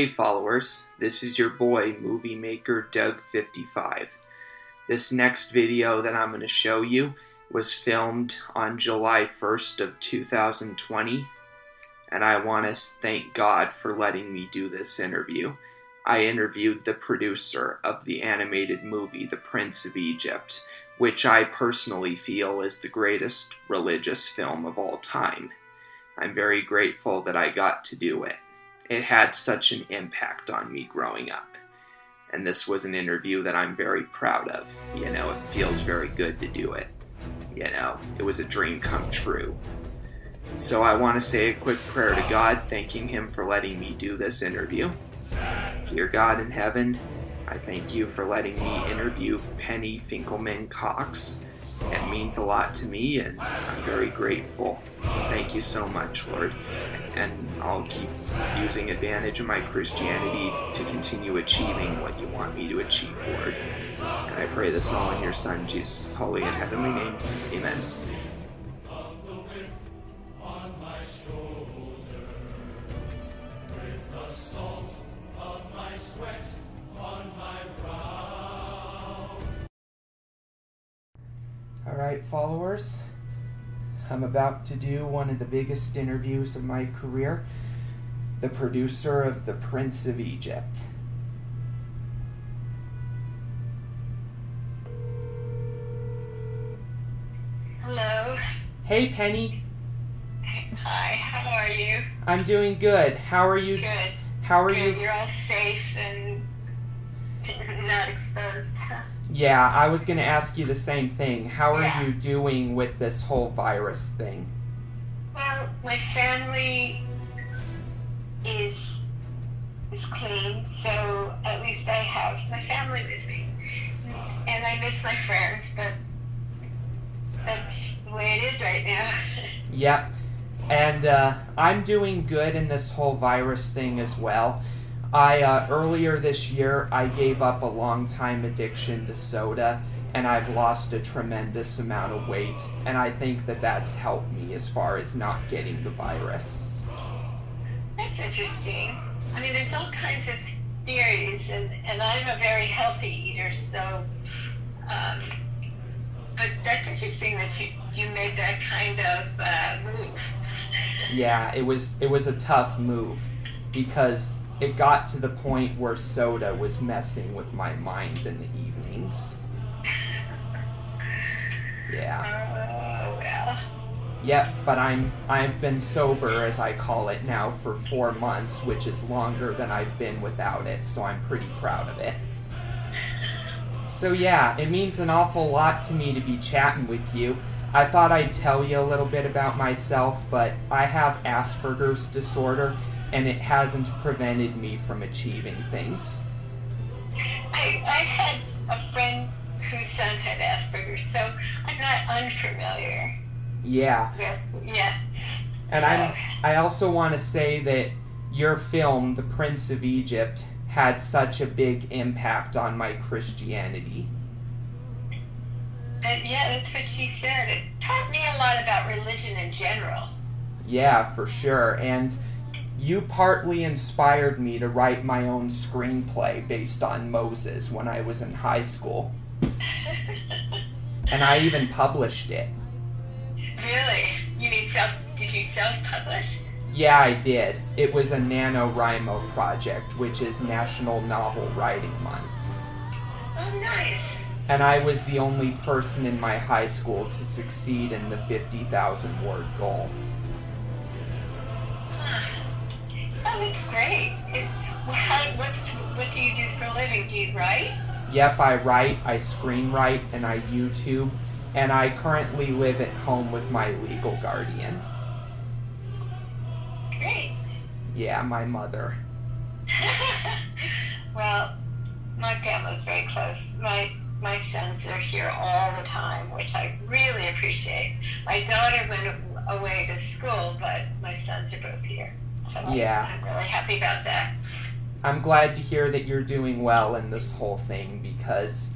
Hey followers, this is your boy Movie Maker Doug55. This next video that I'm going to show you was filmed on July 1st of 2020 and I want to thank God for letting me do this interview. I interviewed the producer of the animated movie The Prince of Egypt, which I personally feel is the greatest religious film of all time. I'm very grateful that I got to do it it had such an impact on me growing up. And this was an interview that I'm very proud of. You know, it feels very good to do it. You know, it was a dream come true. So I want to say a quick prayer to God, thanking Him for letting me do this interview. Dear God in heaven, I thank you for letting me interview Penny Finkelman Cox. It means a lot to me, and I'm very grateful. Thank you so much, Lord and I'll keep using advantage of my Christianity to continue achieving what you want me to achieve, Lord. And I pray this all in your Son, Jesus' holy and heavenly name. Amen. Followers. I'm about to do one of the biggest interviews of my career the producer of The Prince of Egypt. Hello. Hey, Penny. Hi, how are you? I'm doing good. How are you? Good. How are Good. you? You're all safe and not exposed. Yeah, I was going to ask you the same thing. How are Yeah. you doing with this whole virus thing? Well, my family is is clean, so at least I have my family with me. And I miss my friends, but that's the way it is right now. Yep. And uh, I'm doing good in this whole virus thing as well. I uh, earlier this year I gave up a long time addiction to soda, and I've lost a tremendous amount of weight. And I think that that's helped me as far as not getting the virus. That's interesting. I mean, there's all kinds of theories, and, and I'm a very healthy eater, so. Um, but that's interesting that you, you made that kind of uh, move. Yeah, it was it was a tough move because it got to the point where soda was messing with my mind in the evenings. Yeah. Oh, well. Yep, but I'm I've been sober as I call it now for 4 months, which is longer than I've been without it, so I'm pretty proud of it. So yeah, it means an awful lot to me to be chatting with you. I thought I'd tell you a little bit about myself, but I have Asperger's disorder and it hasn't prevented me from achieving things. I, I had a friend whose son had Asperger's, so I'm not unfamiliar Yeah, with, yeah. And so, I'm, I also want to say that your film, The Prince of Egypt, had such a big impact on my Christianity. and yeah, that's what she said. It taught me a lot about religion in general. Yeah, for sure. And you partly inspired me to write my own screenplay based on Moses when I was in high school. And I even published it. Really? You mean self? Did you self-publish? Yeah, I did. It was a NaNoWriMo project, which is National Novel Writing Month. Oh, nice. And I was the only person in my high school to succeed in the 50,000 word goal. Oh, that's great. It, how, what do you do for a living? Do you write? Yep, I write, I screenwrite, and I YouTube, and I currently live at home with my legal guardian. Great. Yeah, my mother. well, my family's very close. My my sons are here all the time, which I really appreciate. My daughter went away to school, but my sons are both here. So Yeah. I'm really happy about that. I'm glad to hear that you're doing well in this whole thing because,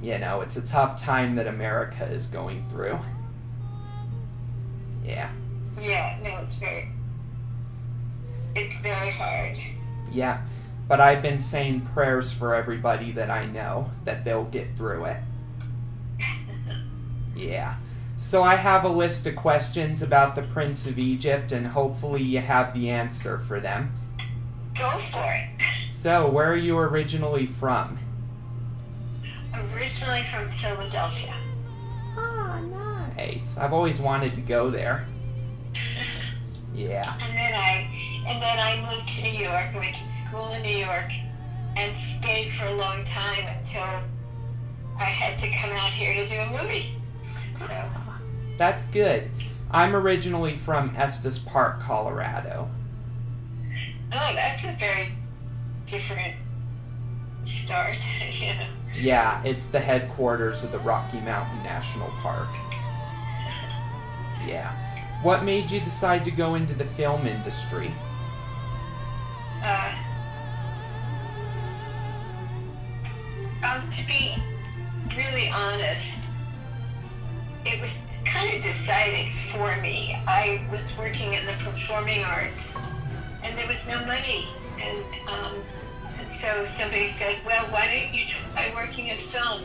you know, it's a tough time that America is going through. Yeah. Yeah, no, it's very, it's very hard. Yeah, but I've been saying prayers for everybody that I know that they'll get through it. Yeah. So I have a list of questions about the Prince of Egypt, and hopefully you have the answer for them. Go for it. So, where are you originally from? Originally from Philadelphia. Ah, nice. I've always wanted to go there. Yeah. And then I and then I moved to New York. I went to school in New York and stayed for a long time until I had to come out here to do a movie. So That's good. I'm originally from Estes Park, Colorado. oh, that's a very different start. know. Yeah, it's the headquarters of the Rocky Mountain National Park. Yeah. What made you decide to go into the film industry? Uh, performing arts, and there was no money, and um, and so somebody said, "Well, why don't you try working in film?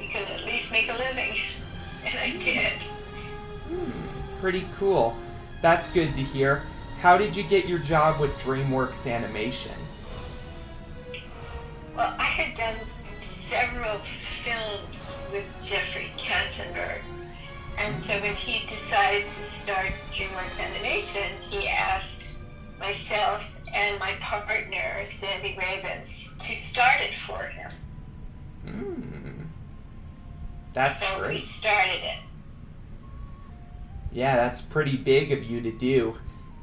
You can at least make a living." And I did. Hmm, pretty cool. That's good to hear. How did you get your job with DreamWorks Animation? Well, I had done several films with Jeffrey Katzenberg. And so when he decided to start DreamWorks Animation, he asked myself and my partner, Sandy Rabins, to start it for him. Hmm. That's so we started it. Yeah, that's pretty big of you to do.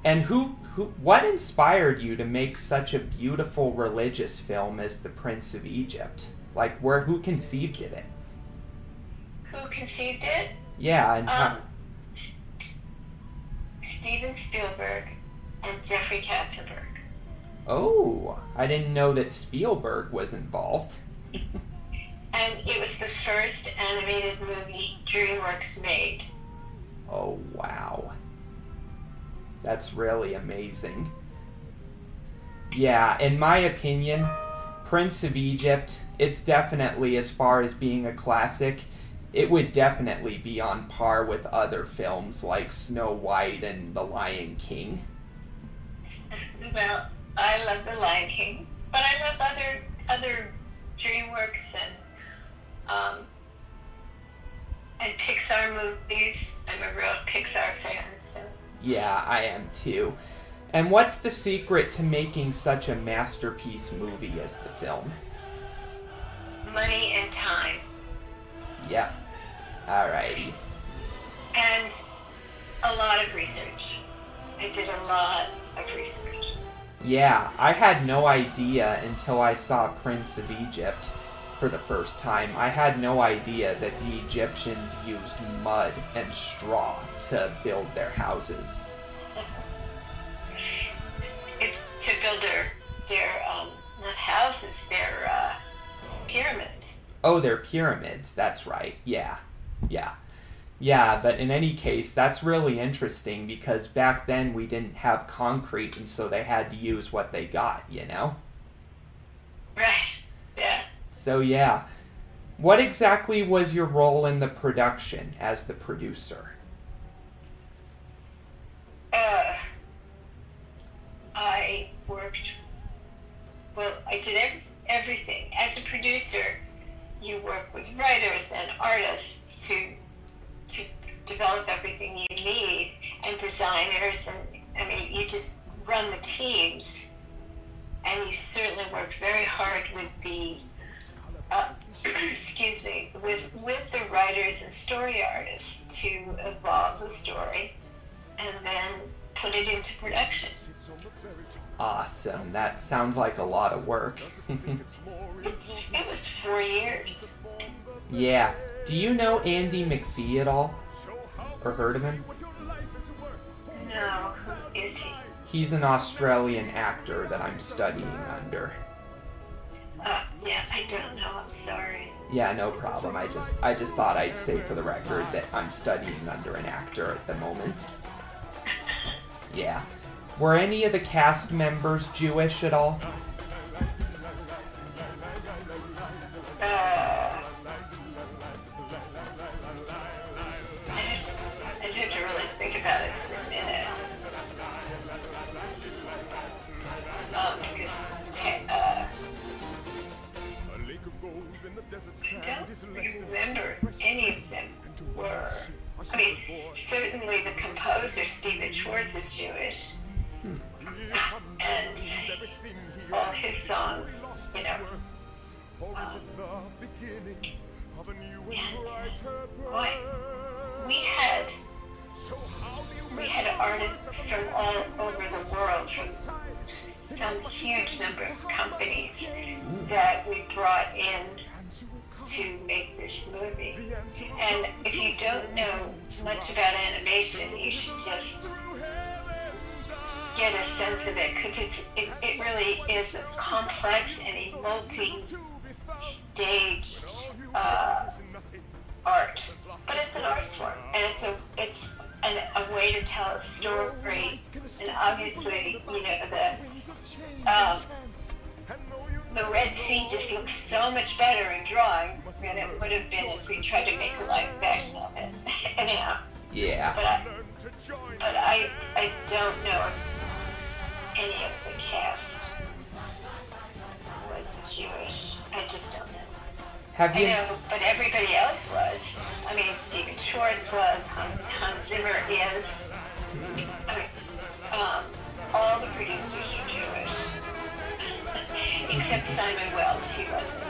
And who who what inspired you to make such a beautiful religious film as The Prince of Egypt? Like where who conceived it? Who conceived it? Yeah, and Um, Steven Spielberg and Jeffrey Katzenberg. Oh, I didn't know that Spielberg was involved. And it was the first animated movie DreamWorks made. Oh, wow. That's really amazing. Yeah, in my opinion, Prince of Egypt, it's definitely, as far as being a classic, it would definitely be on par with other films like Snow White and The Lion King. Well, I love The Lion King, but I love other other DreamWorks and um, and Pixar movies. I'm a real Pixar fan, so Yeah, I am too. And what's the secret to making such a masterpiece movie as the film? money and time, Yep. Alrighty. and a lot of research. I did a lot of research. Yeah, I had no idea until I saw Prince of Egypt for the first time. I had no idea that the Egyptians used mud and straw to build their houses. It, to build their their um, not houses, their uh, pyramids. Oh, they're pyramids, that's right. Yeah. Yeah. Yeah, but in any case, that's really interesting because back then we didn't have concrete and so they had to use what they got, you know? Right. Yeah. So, yeah. What exactly was your role in the production as the producer? Uh, I worked. Well, I did ev- everything as a producer. You work with writers and artists to to develop everything you need, and designers, and I mean, you just run the teams, and you certainly worked very hard with the. Uh, excuse me, with with the writers and story artists to evolve the story and then put it into production. Awesome. That sounds like a lot of work. It was four years. yeah. Do you know Andy McPhee at all? Or heard of him? No, who is he? He's an Australian actor that I'm studying under. Uh, yeah, I don't know. I'm sorry. Yeah, no problem. I just I just thought I'd say for the record that I'm studying under an actor at the moment. Yeah. Were any of the cast members Jewish at all? Uh, I have to, really think about it for a minute. Um, because, uh, I don't remember any of them were. I mean, certainly the composer Stephen Schwartz is Jewish, and all his songs, you know. Um, and we had we had artists from all over the world, from some huge number of companies that we brought in to make this movie. And if you don't know much about animation, you should just get a sense of it because it's it, it really is a complex and a multi-staged uh, art. But it's an art form, and it's a it's an, a way to tell a story. And obviously, you know the um, the Red Sea just looks so much better in drawing than it would have been if we tried to make a live action of it. Anyhow, Yeah. but I, but I, I don't know of the cast was Jewish. I just don't know. Have I you? know, but everybody else was. I mean, Stephen Schwartz was. Hans, Hans Zimmer is. I mean, um, all the producers are Jewish, except Simon Wells. He wasn't.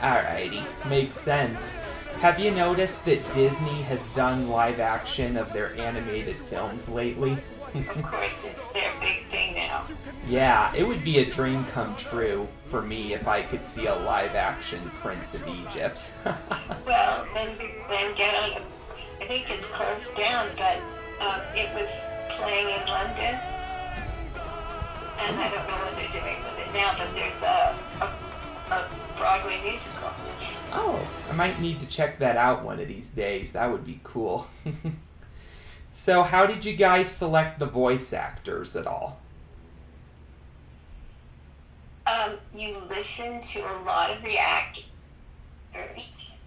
Alrighty, makes sense. Have you noticed that Disney has done live action of their animated films lately? Of course, it's yeah, it would be a dream come true for me if I could see a live action Prince of Egypt. Well, then then get on. I think it's closed down, but um, it was playing in London, and I don't know what they're doing with it now. But there's a a, a Broadway musical. oh, I might need to check that out one of these days. That would be cool. so, how did you guys select the voice actors at all? Um, you listen to a lot of the actors,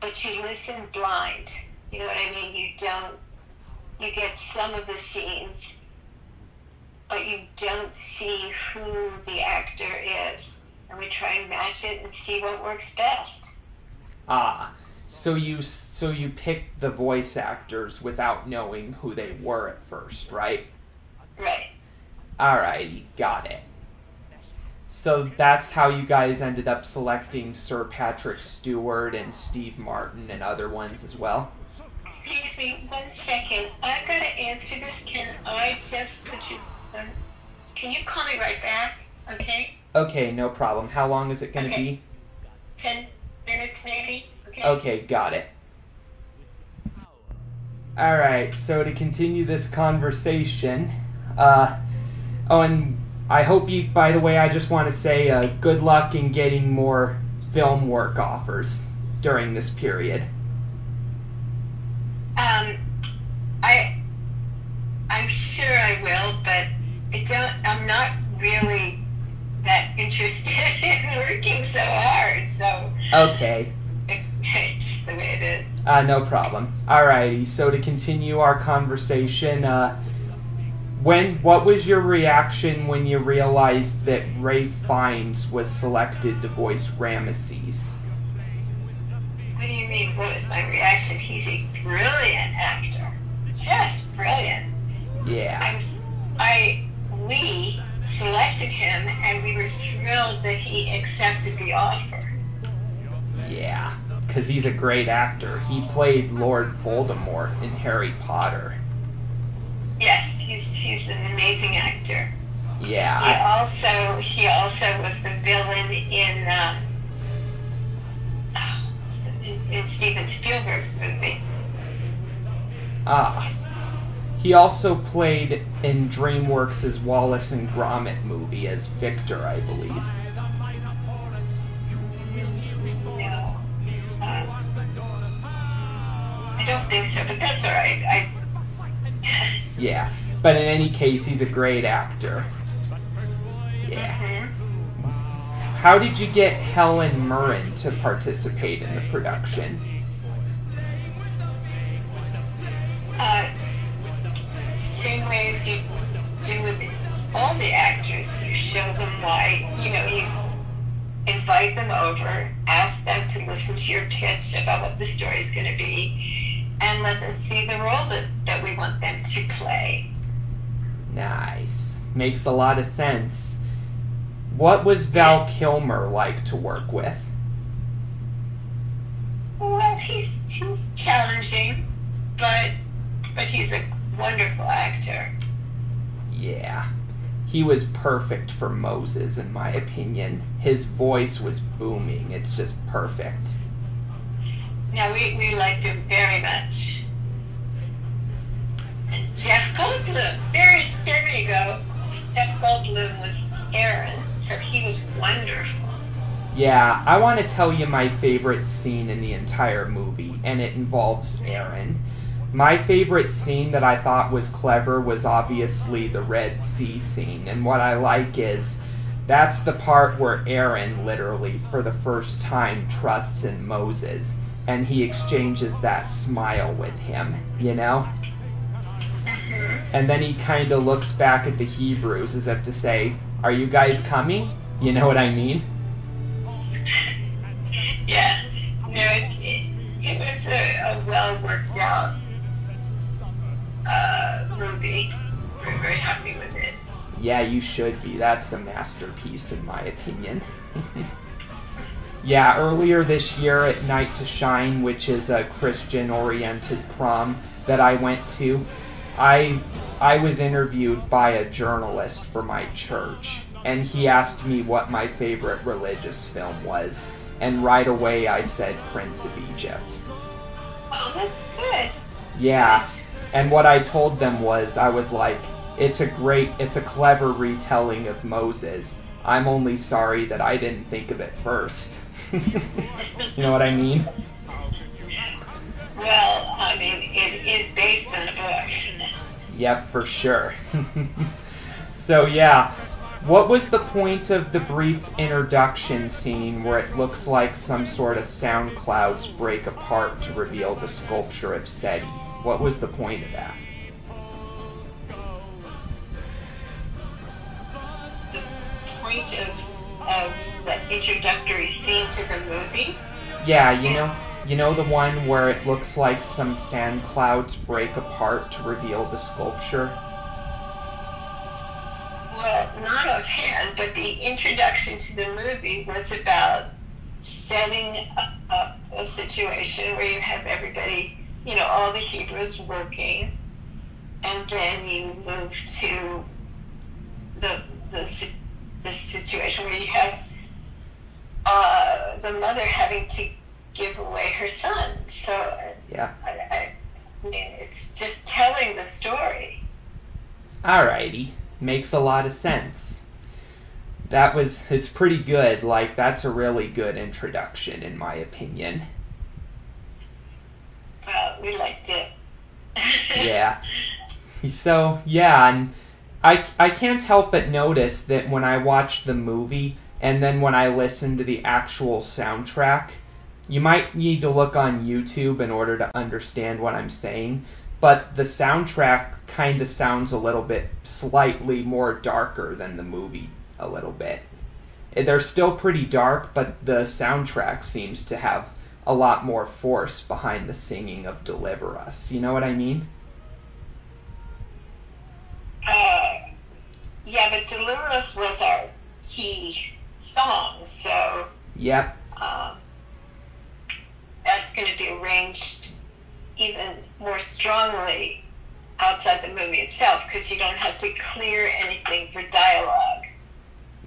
but you listen blind. You know what I mean? You don't. You get some of the scenes, but you don't see who the actor is, and we try and match it and see what works best. Ah, so you so you picked the voice actors without knowing who they were at first, right? Right. Alrighty, got it. So that's how you guys ended up selecting Sir Patrick Stewart and Steve Martin and other ones as well. Excuse me, one second. I've got to answer this. Can I just put you on? Can you call me right back? Okay? Okay, no problem. How long is it gonna Okay. be? Ten minutes maybe? Okay? Okay, got it. Alright, so to continue this conversation, uh, oh, and I hope you, by the way, I just want to say uh, good luck in getting more film work offers during this period. Um, I, I'm sure I will, but I don't, I'm not really that interested in working so hard, so Okay, it's just the way it is. uh, no problem. Alrighty, so to continue our conversation, uh, when what was your reaction when you realized that Ralph Fiennes was selected to voice Ramesses? What do you mean, what was my reaction? He's a brilliant actor. Just brilliant. Yeah. I was, I, we selected him and we were thrilled that he accepted the offer. Yeah, because he's a great actor. He played Lord Voldemort in Harry Potter. He's, he's an amazing actor. Yeah, He I, also he also was the villain in uh, in, in Steven Spielberg's movie. ah. He also played in DreamWorks' Wallace and Gromit movie as Victor, I believe. No, uh, I don't think so, but that's all right. I Yeah. But in any case, he's a great actor. Yeah. Mhm. How did you get Helen Mirren to participate in the production? Uh, same way as you do with all the actors, you show them why, you know, you invite them over, ask them to listen to your pitch about what the story is going to be, and let them see the role that, that we want them to play. Nice. Makes a lot of sense. What was Val Kilmer like to work with? Well, he's, he's challenging, but but he's a wonderful actor. Yeah. He was perfect for Moses, in my opinion. His voice was booming. It's just perfect. Yeah, we, we liked him very much. Jeff Goldblum, there's, there you go. Jeff Goldblum was Aaron, so he was wonderful. Yeah, I want to tell you my favorite scene in the entire movie, and it involves Aaron. My favorite scene that I thought was clever was obviously the Red Sea scene, and what I like is that's the part where Aaron literally, for the first time, trusts in Moses, and he exchanges that smile with him, you know? And then he kind of looks back at the Hebrews as if to say, Are you guys coming? You know what I mean? Yeah, no, it, it, it was a, a well worked out uh, movie. We're very happy with it. Yeah, you should be. That's a masterpiece, in my opinion. yeah, earlier this year at Night to Shine, which is a Christian oriented prom that I went to, I I was interviewed by a journalist for my church, and he asked me what my favorite religious film was, and right away I said Prince of Egypt. Oh, that's good. Yeah, and what I told them was I was like, it's a great, it's a clever retelling of Moses. I'm only sorry that I didn't think of it first. you know what I mean? Well, I mean, it is based on a book. Yep, for sure. so yeah, what was the point of the brief introduction scene where it looks like some sort of sound clouds break apart to reveal the sculpture of Seti? What was the point of that? The point of, of the introductory scene to the movie. Yeah, you know, you know the one where it looks like some sand clouds break apart to reveal the sculpture? Well, not offhand, but the introduction to the movie was about setting up a situation where you have everybody, you know, all the Hebrews working, and then you move to the the, the situation where you have uh, the mother having to give away her son. So Yeah. I, I, I mean, it's just telling the story. Alrighty. Makes a lot of sense. That was, it's pretty good. Like, that's a really good introduction, in my opinion. Uh, we liked it. Yeah. So, yeah, and I, I can't help but notice that when I watched the movie and then when I listened to the actual soundtrack, you might need to look on YouTube in order to understand what I'm saying, but the soundtrack kind of sounds a little bit slightly more darker than the movie a little bit. Eh, They're still pretty dark, but the soundtrack seems to have a lot more force behind the singing of Deliver Us. You know what I mean? Uh, yeah, but Deliver Us was our key song, so Yep. um, that's going to be arranged even more strongly outside the movie itself because you don't have to clear anything for dialogue.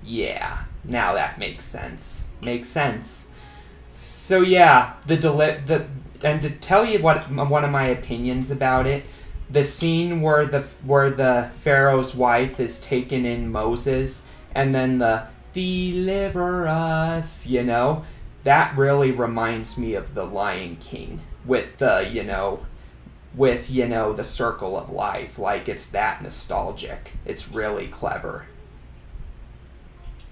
Yeah, now that makes sense. Makes sense. So yeah, the deli- the and to tell you what one of my opinions about it, the scene where the where the Pharaoh's wife is taken in Moses, and then the deliver us, you know, that really reminds me of the Lion King with the you know with, you know, the circle of life. Like it's that nostalgic. It's really clever.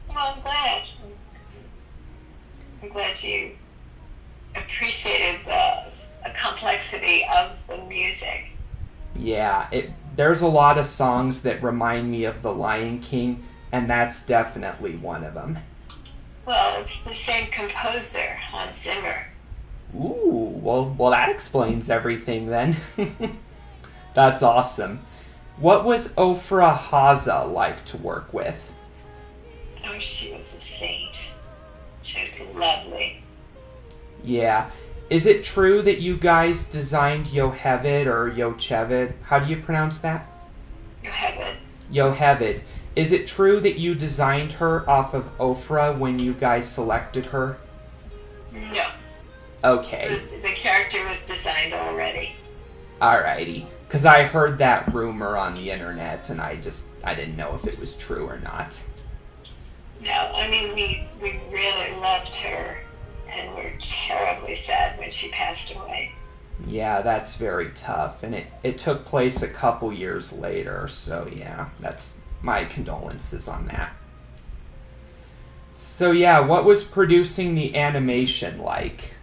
Well, I'm glad. I'm glad you appreciated the, the complexity of the music. Yeah, it there's a lot of songs that remind me of The Lion King, and that's definitely one of them. Well, it's the same composer, Hans Zimmer. Ooh, well, well, that explains everything then. That's awesome. What was Ofra Haza like to work with? Oh, she was a saint. She was lovely. Yeah. Is it true that you guys designed Yoheved or Yocheved? How do you pronounce that? Yoheved. Yoheved. Is it true that you designed her off of Ofra when you guys selected her? No. Okay. The, the character was designed already. Alrighty. Because I heard that rumor on the internet and I just, I didn't know if it was true or not. No, I mean, we, we really loved her and we're terribly sad when she passed away. Yeah, that's very tough. And it, it took place a couple years later, so yeah, that's my condolences on that. So yeah, what was producing the animation like?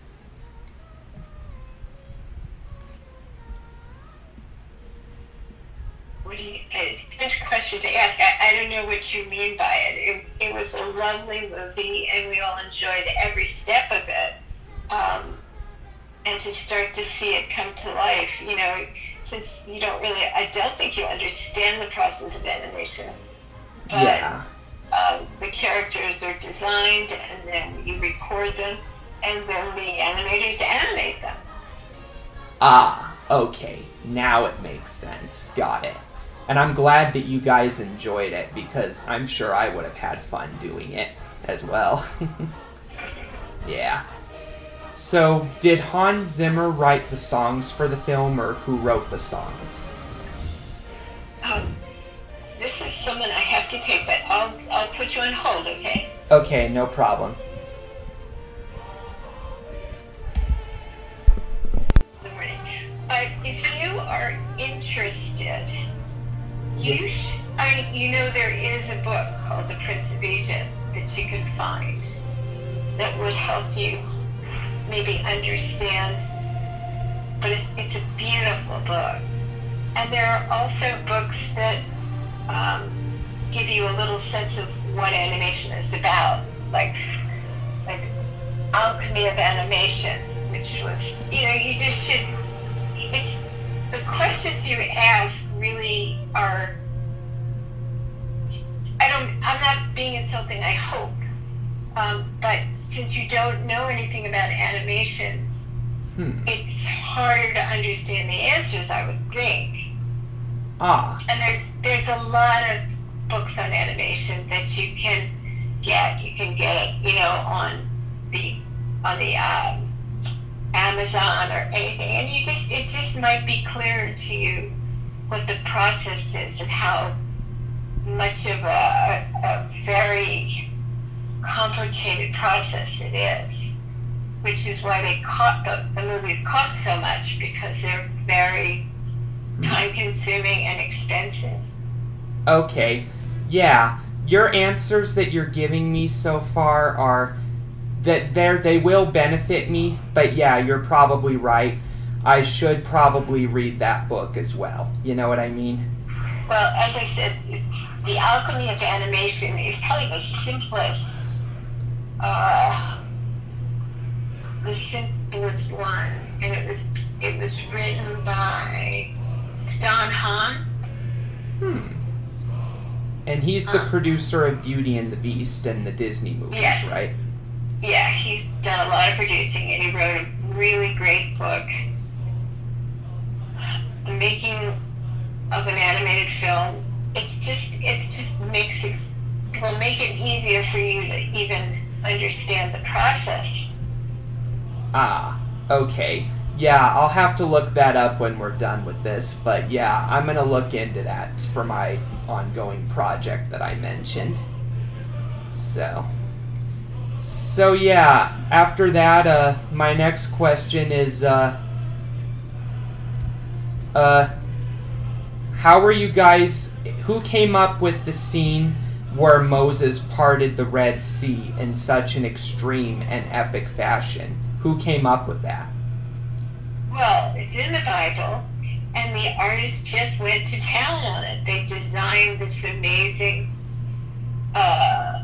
Good question to ask. I, I don't know what you mean by it. it. It was a lovely movie, and we all enjoyed every step of it. Um, and to start to see it come to life, you know, since you don't really, I don't think you understand the process of animation. But, yeah. Um, the characters are designed, and then you record them, and then the animators animate them. Ah, okay. Now it makes sense. Got it. And I'm glad that you guys enjoyed it because I'm sure I would have had fun doing it as well. yeah. So, did Hans Zimmer write the songs for the film or who wrote the songs? Um, this is someone I have to take, but I'll, I'll put you on hold, okay? Okay, no problem. Uh, if you are interested, you sh- I, you know there is a book called The Prince of Egypt that you can find that would help you maybe understand. But it's, it's a beautiful book. And there are also books that um, give you a little sense of what animation is about, like like Alchemy of Animation, which was you know you just should. It's the questions you ask really are. I don't. I'm not being insulting. I hope, um, but since you don't know anything about animation, Hmm. it's harder to understand the answers. I would think. Ah, And there's there's a lot of books on animation that you can get. You can get it, you know, on the on the um, Amazon or anything, and you just it just might be clearer to you what the process is and how much of a, a very complicated process it is. Which is why they cost the, the movies cost so much because they're very mm-hmm. time consuming and expensive. okay. Yeah, your answers that you're giving me so far are that they they will benefit me, but yeah, you're probably right. I should probably read that book as well. You know what I mean? Well, as I said, the alchemy of animation is probably the simplest, uh, the simplest one, and it was it was written by Don Hahn. Hmm. And he's the Uh. producer of Beauty and the Beast and the Disney movies, Yes. right? Yeah, he's done a lot of producing, and he wrote a really great book. The making of an animated film. It's just it just makes it will make it easier for you to even understand the process. Ah, okay. Yeah, I'll have to look that up when we're done with this, but yeah, I'm gonna look into that for my ongoing project that I mentioned. So. So yeah, after that, uh, my next question is, uh, uh, how were you guys? Who came up with the scene where Moses parted the Red Sea in such an extreme and epic fashion? Who came up with that? Well, it's in the Bible, and the artist just went to town on it. They designed this amazing, uh,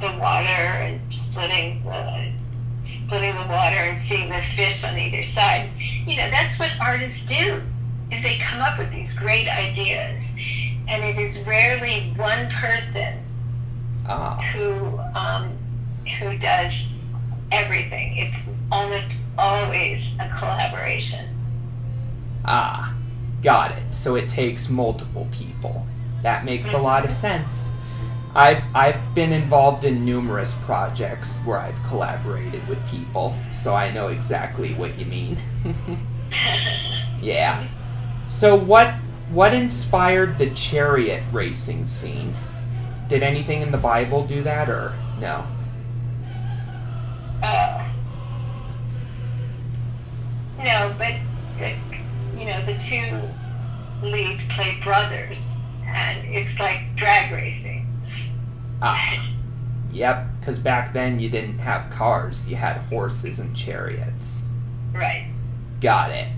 the water and splitting the splitting the water and seeing the fish on either side. You know, that's what artists do. Is they come up with these great ideas, and it is rarely one person Ah, who um, who does everything. It's almost always a collaboration. ah, got it. So it takes multiple people. That makes a lot of sense. I've I've been involved in numerous projects where I've collaborated with people, so I know exactly what you mean. yeah. So what what inspired the chariot racing scene? Did anything in the Bible do that or no? Uh, no, but the, you know the two leads play brothers, and it's like drag racing. Ah. Yep, cuz back then you didn't have cars, you had horses and chariots. Right. Got it.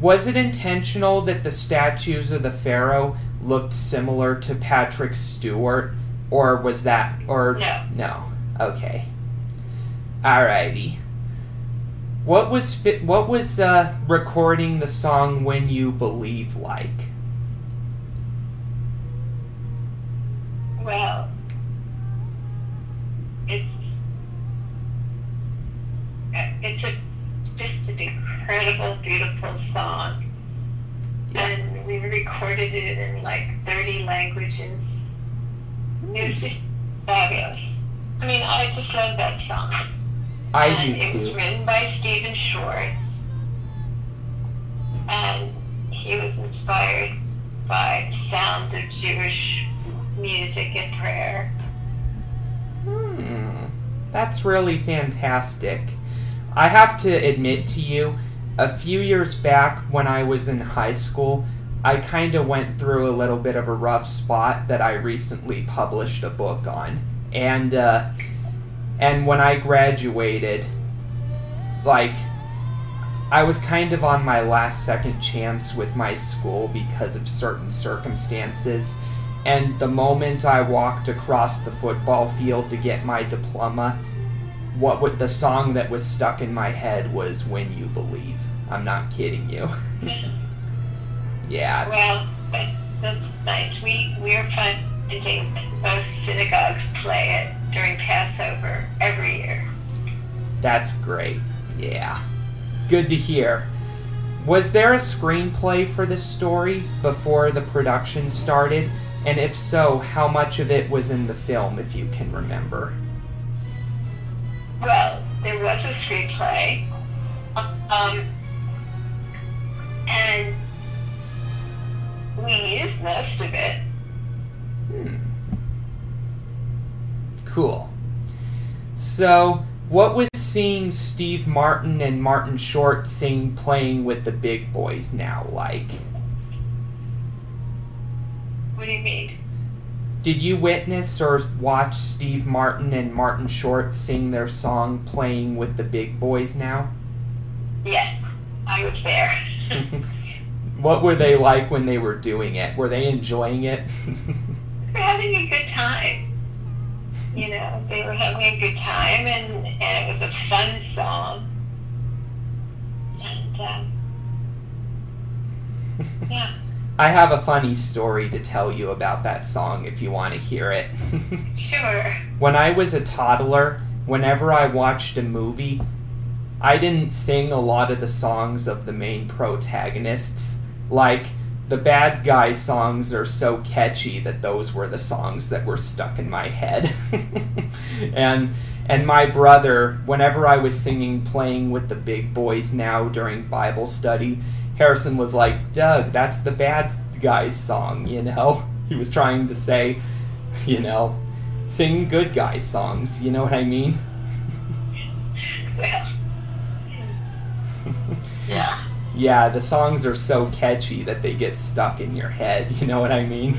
Was it intentional that the statues of the pharaoh looked similar to Patrick Stewart, or was that or No. no? Okay. Alrighty. What was fi- what was uh, recording the song "When You Believe" like? Well, it's uh, it's a incredible, beautiful song, Yeah. and we recorded it in like thirty languages. It was just fabulous. I mean, I just love that song. I and do it was written by Stephen Schwartz, and he was inspired by the sound of Jewish music and prayer. Hmm, that's really fantastic. I have to admit to you, a few years back when I was in high school, I kind of went through a little bit of a rough spot that I recently published a book on. And uh and when I graduated, like I was kind of on my last second chance with my school because of certain circumstances. And the moment I walked across the football field to get my diploma, what would the song that was stuck in my head was "When You Believe." I'm not kidding you. yeah, Well, but that's nice. We we're finding most synagogues play it during Passover every year. that's great. Yeah, good to hear. Was there a screenplay for this story before the production started? And if so, how much of it was in the film, if you can remember? Well, there was a screenplay, um, and we used most of it. Hmm. Cool. So, what was seeing Steve Martin and Martin Short sing playing with the big boys now like? What do you mean? Did you witness or watch Steve Martin and Martin Short sing their song playing with the big boys now? Yes, I was there. what were they like when they were doing it? Were they enjoying it? They're having a good time. You know, they were having a good time, and, and it was a fun song. And, um, yeah, I have a funny story to tell you about that song if you want to hear it. sure. when I was a toddler, whenever I watched a movie, I didn't sing a lot of the songs of the main protagonists. Like, the bad guy songs are so catchy that those were the songs that were stuck in my head. and and my brother, whenever I was singing playing with the big boys now during Bible study, Harrison was like, "Doug, that's the bad guy's song," you know? He was trying to say, you know, sing good guy songs, you know what I mean? Well, yeah. Yeah, the songs are so catchy that they get stuck in your head. You know what I mean?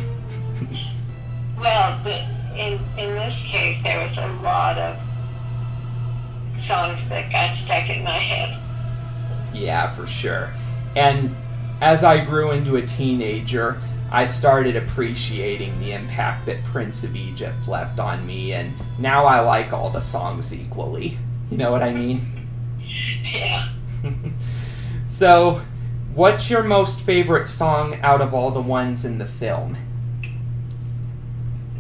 well, but in in this case, there was a lot of songs that got stuck in my head. Yeah, for sure. And as I grew into a teenager, I started appreciating the impact that Prince of Egypt left on me, and now I like all the songs equally. You know what I mean? Yeah. so, what's your most favorite song out of all the ones in the film?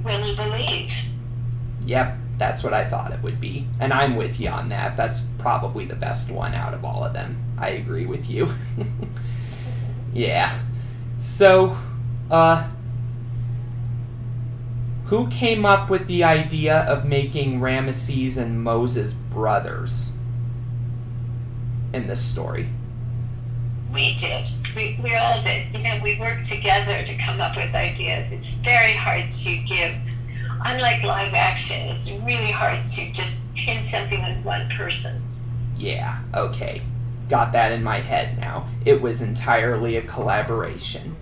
When You Believe? Yep, that's what I thought it would be. And I'm with you on that. That's probably the best one out of all of them. I agree with you. yeah. So, uh, who came up with the idea of making Ramesses and Moses brothers in this story? We did. We, we all did. You know, we worked together to come up with ideas. It's very hard to give unlike live action, it's really hard to just pin something on one person. Yeah, okay. Got that in my head now. It was entirely a collaboration.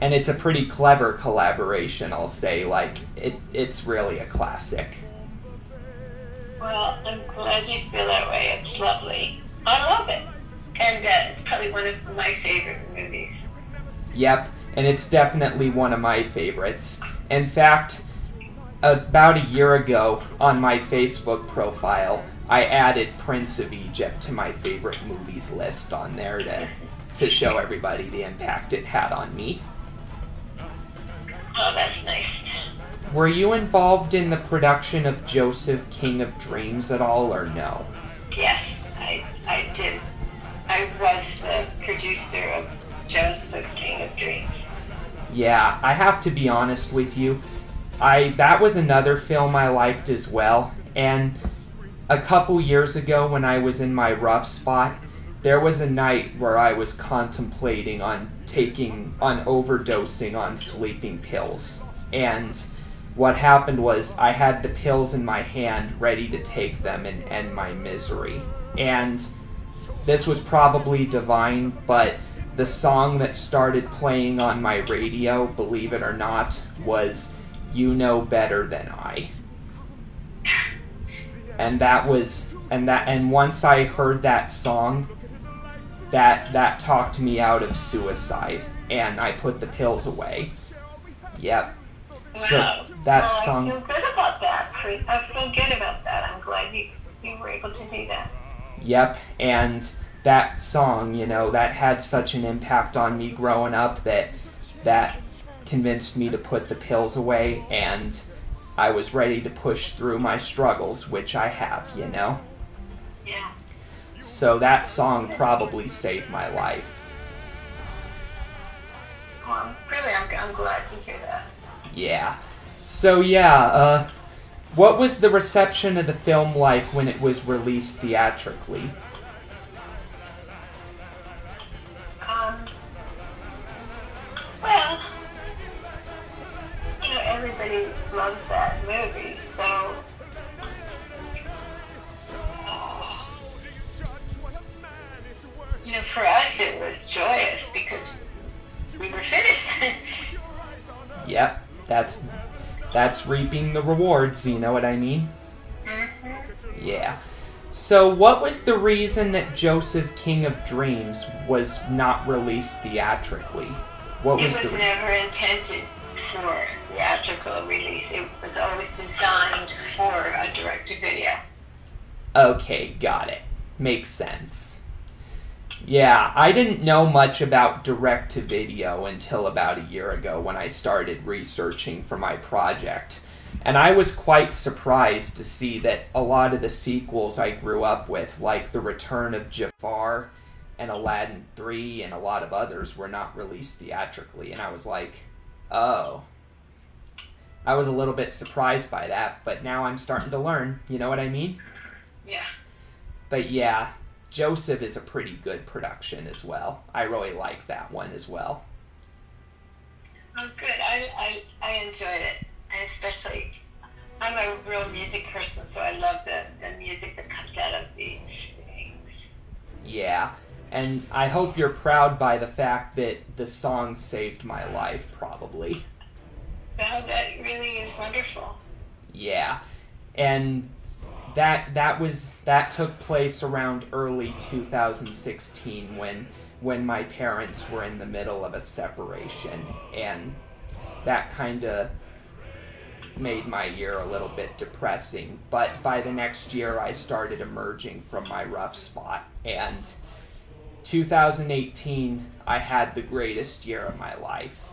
And it's a pretty clever collaboration, I'll say. Like, it, it's really a classic. Well, I'm glad you feel that way. It's lovely. I love it. And uh, it's probably one of my favorite movies. Yep, and it's definitely one of my favorites. In fact, about a year ago on my Facebook profile, I added Prince of Egypt to my favorite movies list on there to to show everybody the impact it had on me. Oh, that's nice. Were you involved in the production of Joseph King of Dreams at all or no? Yes, I I did. I was the producer of Joseph King of Dreams. Yeah, I have to be honest with you. I that was another film I liked as well. And a couple years ago when I was in my rough spot, there was a night where I was contemplating on taking on overdosing on sleeping pills. And what happened was I had the pills in my hand ready to take them and end my misery. And this was probably divine, but the song that started playing on my radio, believe it or not, was You Know Better Than I. And that was and that and once I heard that song, that that talked me out of suicide and I put the pills away. Yep. Wow. So that well, song I feel good about that. I feel good about that. I'm glad you you were able to do that. Yep, and that song, you know, that had such an impact on me growing up that that convinced me to put the pills away and I was ready to push through my struggles, which I have, you know. Yeah. So that song probably saved my life. Well, really, I'm, I'm glad to hear that. Yeah. So yeah, uh, what was the reception of the film like when it was released theatrically? Everybody loves that movie, so. You know, for us it was joyous because we were finished. yep, that's that's reaping the rewards. You know what I mean? Mm-hmm. Yeah. So, what was the reason that Joseph King of Dreams was not released theatrically? What was, was the? It was never intended for theatrical release. It was always designed for a direct-to-video. Okay, got it. Makes sense. Yeah, I didn't know much about direct to video until about a year ago when I started researching for my project. And I was quite surprised to see that a lot of the sequels I grew up with, like The Return of Jafar and Aladdin 3 and a lot of others, were not released theatrically. And I was like, oh. I was a little bit surprised by that, but now I'm starting to learn. You know what I mean? Yeah. But yeah, Joseph is a pretty good production as well. I really like that one as well. Oh, good. I, I, I enjoyed it. I especially, I'm a real music person, so I love the, the music that comes out of these things. Yeah, and I hope you're proud by the fact that the song saved my life, probably. That really is wonderful. Yeah, and that that was that took place around early 2016 when when my parents were in the middle of a separation, and that kind of made my year a little bit depressing. But by the next year, I started emerging from my rough spot, and 2018, I had the greatest year of my life.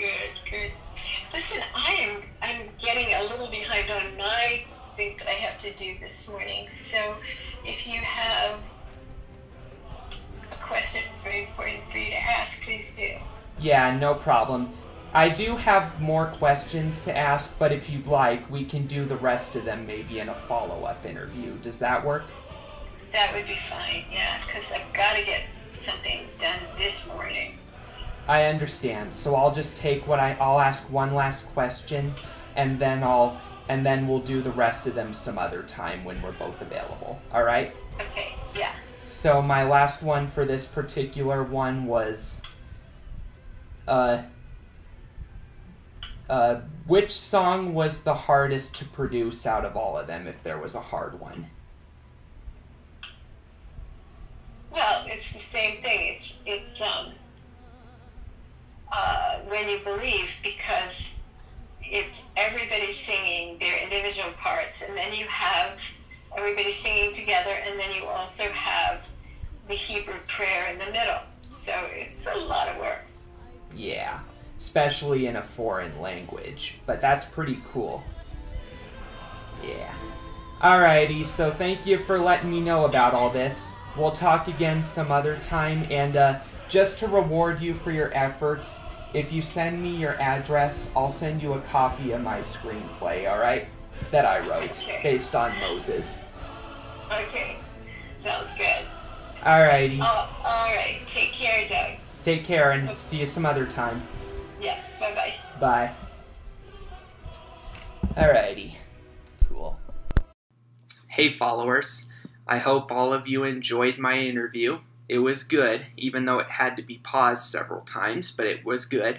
Good, good. Listen, I am I'm getting a little behind on my things that I have to do this morning. So if you have a question that's very important for you to ask, please do. Yeah, no problem. I do have more questions to ask, but if you'd like, we can do the rest of them maybe in a follow-up interview. Does that work? That would be fine, yeah, because I've got to get something done this morning. I understand. So I'll just take what I I'll ask one last question and then I'll and then we'll do the rest of them some other time when we're both available. All right? Okay, yeah. So my last one for this particular one was uh uh which song was the hardest to produce out of all of them if there was a hard one? Well, it's the same thing. It's it's um uh, when you believe because it's everybody singing their individual parts, and then you have everybody singing together, and then you also have the Hebrew prayer in the middle. So it's a lot of work. Yeah, especially in a foreign language, but that's pretty cool. Yeah. Alrighty, so thank you for letting me know about all this. We'll talk again some other time, and uh, just to reward you for your efforts, if you send me your address, I'll send you a copy of my screenplay, alright? That I wrote, Okay. based on Moses. Okay, sounds good. Alrighty, Oh, uh, all right. Take care, Doug. take care and see you some other time. Yeah. Bye bye. Bye. Alrighty. Cool. Hey, followers. I hope all of you enjoyed my interview. It was good, even though it had to be paused several times, but it was good.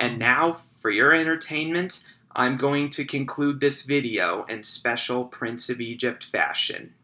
And now, for your entertainment, I'm going to conclude this video in special Prince of Egypt fashion.